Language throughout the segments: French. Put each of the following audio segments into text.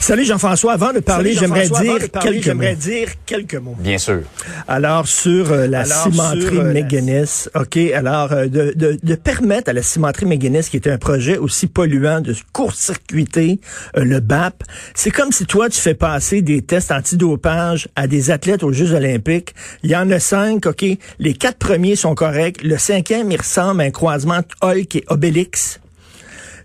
Salut Jean-François. Avant de parler, j'aimerais dire quelques dire quelques mots. Bien sûr. Alors sur euh, la Alors, cimenterie sur, euh, la- McGuinness, ok. Alors euh, de, de, de permettre à la cimenterie McGuinness, qui est un projet aussi polluant, de court-circuiter euh, le BAP. C'est comme si toi tu fais passer des tests antidopage à des athlètes aux Jeux Olympiques. Il y en a cinq, ok? Les quatre premiers sont corrects. Le cinquième, il ressemble à un croisement entre Hulk et Obélix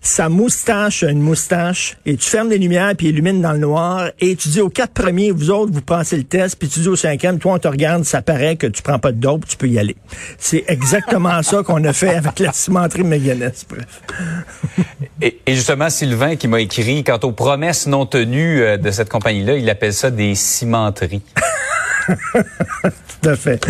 sa moustache a une moustache, et tu fermes les lumières, puis illumine dans le noir, et tu dis aux quatre premiers, vous autres, vous passez le test, puis tu dis au cinquième, toi, on te regarde, ça paraît que tu prends pas de dope, tu peux y aller. C'est exactement ça qu'on a fait avec la cimenterie McGuinness, bref. Et, et justement, Sylvain qui m'a écrit, quant aux promesses non tenues euh, de cette compagnie-là, il appelle ça des cimenteries. Tout à fait.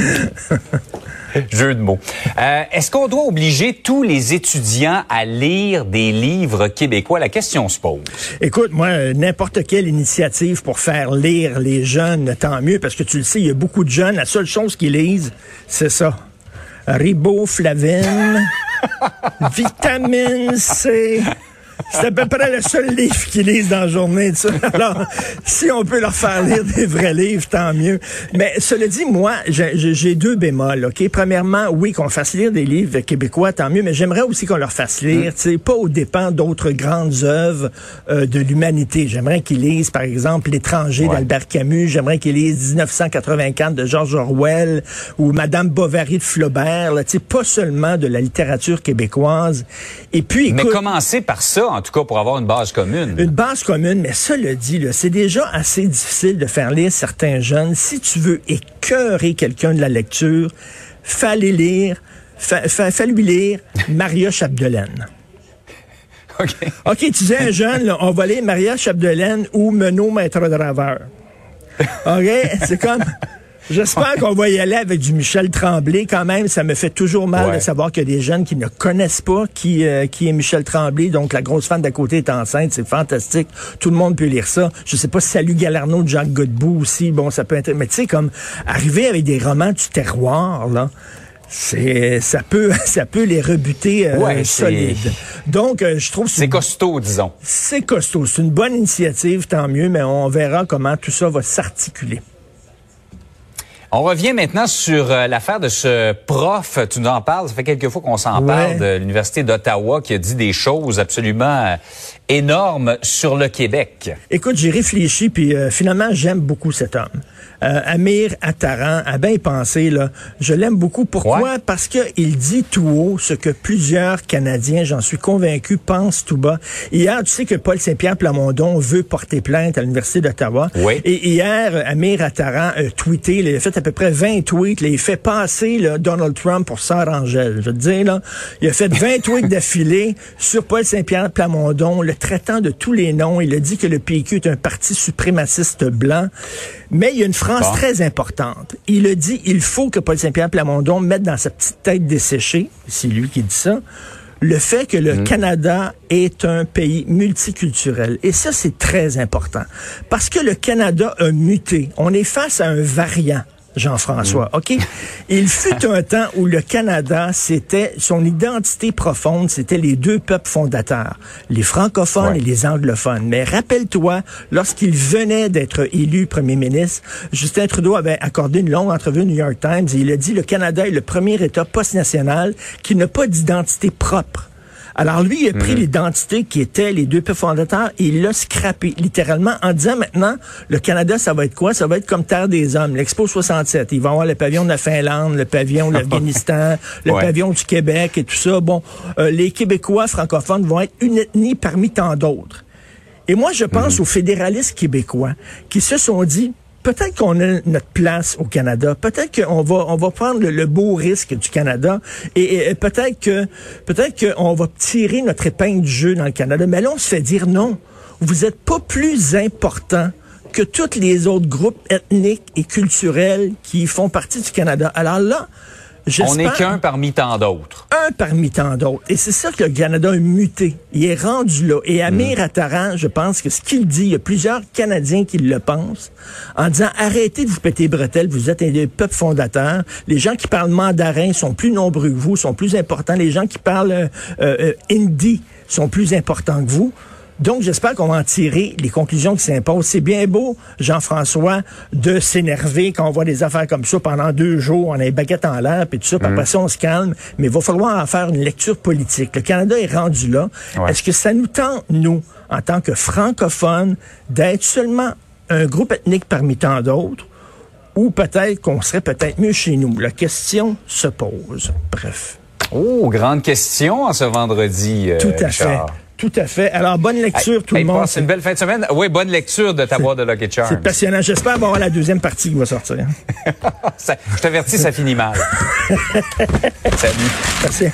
Jeu de mots. Euh, Est-ce qu'on doit obliger tous les étudiants à lire des livres québécois? La question se pose. Écoute, moi, n'importe quelle initiative pour faire lire les jeunes, tant mieux, parce que tu le sais, il y a beaucoup de jeunes, la seule chose qu'ils lisent, c'est ça. Riboflavine, vitamine C. C'est à peu près le seul livre qu'ils lisent dans la journée. tu sais. Alors, si on peut leur faire lire des vrais livres, tant mieux. Mais cela dit, moi, j'ai- deux bémols. Ok, Premièrement, oui, qu'on fasse lire des livres québécois, tant mieux. Mais j'aimerais aussi qu'on leur fasse lire, tu sais, pas aux dépens d'autres grandes œuvres euh, de l'humanité. J'aimerais qu'ils lisent, par exemple, L'étranger Ouais. d'Albert Camus. J'aimerais qu'ils lisent 1984 de George Orwell ou Madame Bovary de Flaubert. Là, tu sais, pas seulement de la littérature québécoise. Et puis, Mais commencer par ça, en tout cas, pour avoir une base commune. une base commune, mais cela dit, là, c'est déjà assez difficile de faire lire certains jeunes. Si tu veux écœurer quelqu'un de la lecture, fallait lire, fa- fa- fais-lui lire Maria Chapdelaine. OK. OK, tu dis à un jeune, là, on va lire Maria Chapdelaine ou Menot Maître Draveur. OK? C'est comme... J'espère qu'on va y aller avec du Michel Tremblay. Quand même, ça me fait toujours mal Ouais. de savoir qu'il y a des jeunes qui ne connaissent pas qui, euh, qui est Michel Tremblay. Donc, la grosse fan d'à côté est enceinte. C'est fantastique. Tout le monde peut lire ça. Je sais pas si Salut Galarno de Jacques Godbout aussi. Bon, ça peut être... Mais tu sais, comme arriver avec des romans du terroir, là... C'est, ça peut, ça peut les rebuter euh, Ouais, solides. Donc, euh, je trouve que C'est costaud, disons. c'est costaud. C'est une bonne initiative, tant mieux, mais on verra comment tout ça va s'articuler. On revient maintenant sur euh, l'affaire de ce prof. Tu nous en parles. Ça fait quelques fois qu'on s'en Ouais. parle de l'Université d'Ottawa qui a dit des choses absolument euh, énormes sur le Québec. Écoute, j'ai réfléchi, puis euh, finalement, j'aime beaucoup cet homme. Euh, Amir Attaran, à bien pensé, là, je l'aime beaucoup. Pourquoi? Ouais. Parce qu'il dit tout haut ce que plusieurs Canadiens, j'en suis convaincu, pensent tout bas. Hier, tu sais que Paul Saint-Pierre Plamondon veut porter plainte à l'Université d'Ottawa. Oui. Et hier, Amir Attaran a tweeté, là, il a fait à peu près 20 tweets, là, il fait passer là, Donald Trump pour Sarah Angèle. Je veux te dire, là, il a fait 20 tweets d'affilée sur Paul Saint-Pierre Plamondon, le traitant de tous les noms. Il a dit que le PQ est un parti suprémaciste blanc. Mais il y a une Bon. très importante. Il a dit, il faut que Paul Saint-Pierre Plamondon mette dans sa petite tête desséchée, c'est lui qui dit ça, le fait que le Canada est un pays multiculturel. Et ça, c'est très important. Parce que le Canada a muté. On est face à un variant. Jean-François, OK? Il fut un temps où le Canada, c'était son identité profonde, c'était les deux peuples fondateurs, les francophones Ouais. et les anglophones. Mais rappelle-toi, lorsqu'il venait d'être élu premier ministre, Justin Trudeau avait accordé une longue entrevue au New York Times et il a dit le Canada est le premier État post-national qui n'a pas d'identité propre. Alors lui, il a pris l'identité qui était les deux fondateurs et il l'a scrappé littéralement en disant maintenant, le Canada, ça va être quoi? Ça va être comme Terre des Hommes, l'Expo 67. Il va y avoir le pavillon de la Finlande, le pavillon de l'Afghanistan, le Ouais. pavillon du Québec et tout ça. Bon, euh, les Québécois francophones vont être une ethnie parmi tant d'autres. Et moi, je pense aux fédéralistes québécois qui se sont dit, peut-être qu'on a notre place au Canada. Peut-être qu'on va, on va prendre le, beau risque du Canada et, et peut-être que, peut-être qu'on va tirer notre épingle du jeu dans le Canada. Mais là, on se fait dire non. Vous êtes pas plus important que tous les autres groupes ethniques et culturels qui font partie du Canada. Alors là, On n'est qu'un parmi tant d'autres. un parmi tant d'autres. Et c'est ça que le Canada a muté. Il est rendu là. Et Amir Attaran, je pense que ce qu'il dit, il y a plusieurs Canadiens qui le pensent, en disant arrêtez de vous péter les bretelles, vous êtes un des peuples fondateurs. Les gens qui parlent mandarin sont plus nombreux que vous, sont plus importants. Les gens qui parlent euh, euh, hindi sont plus importants que vous. Donc, j'espère qu'on va en tirer les conclusions qui s'imposent. C'est bien beau, Jean-François, de s'énerver quand on voit des affaires comme ça pendant deux jours, on a les baguettes en l'air, puis tout ça, puis après ça, on se calme. Mais il va falloir en faire une lecture politique. Le Canada est rendu là. Ouais. Est-ce que ça nous tente, nous, en tant que francophones, d'être seulement un groupe ethnique parmi tant d'autres, ou peut-être qu'on serait peut-être mieux chez nous? La question se pose. Bref. Oh, grande question en ce vendredi. euh, Tout à Richard. fait. Tout à fait. Alors, bonne lecture, tout Hey, le monde. passe une belle fin de semaine. Oui, bonne lecture de ta boîte de Lucky Charms. C'est passionnant. J'espère avoir la deuxième partie qui va sortir. Ça- je t'avertis, ça finit mal. Salut. Merci.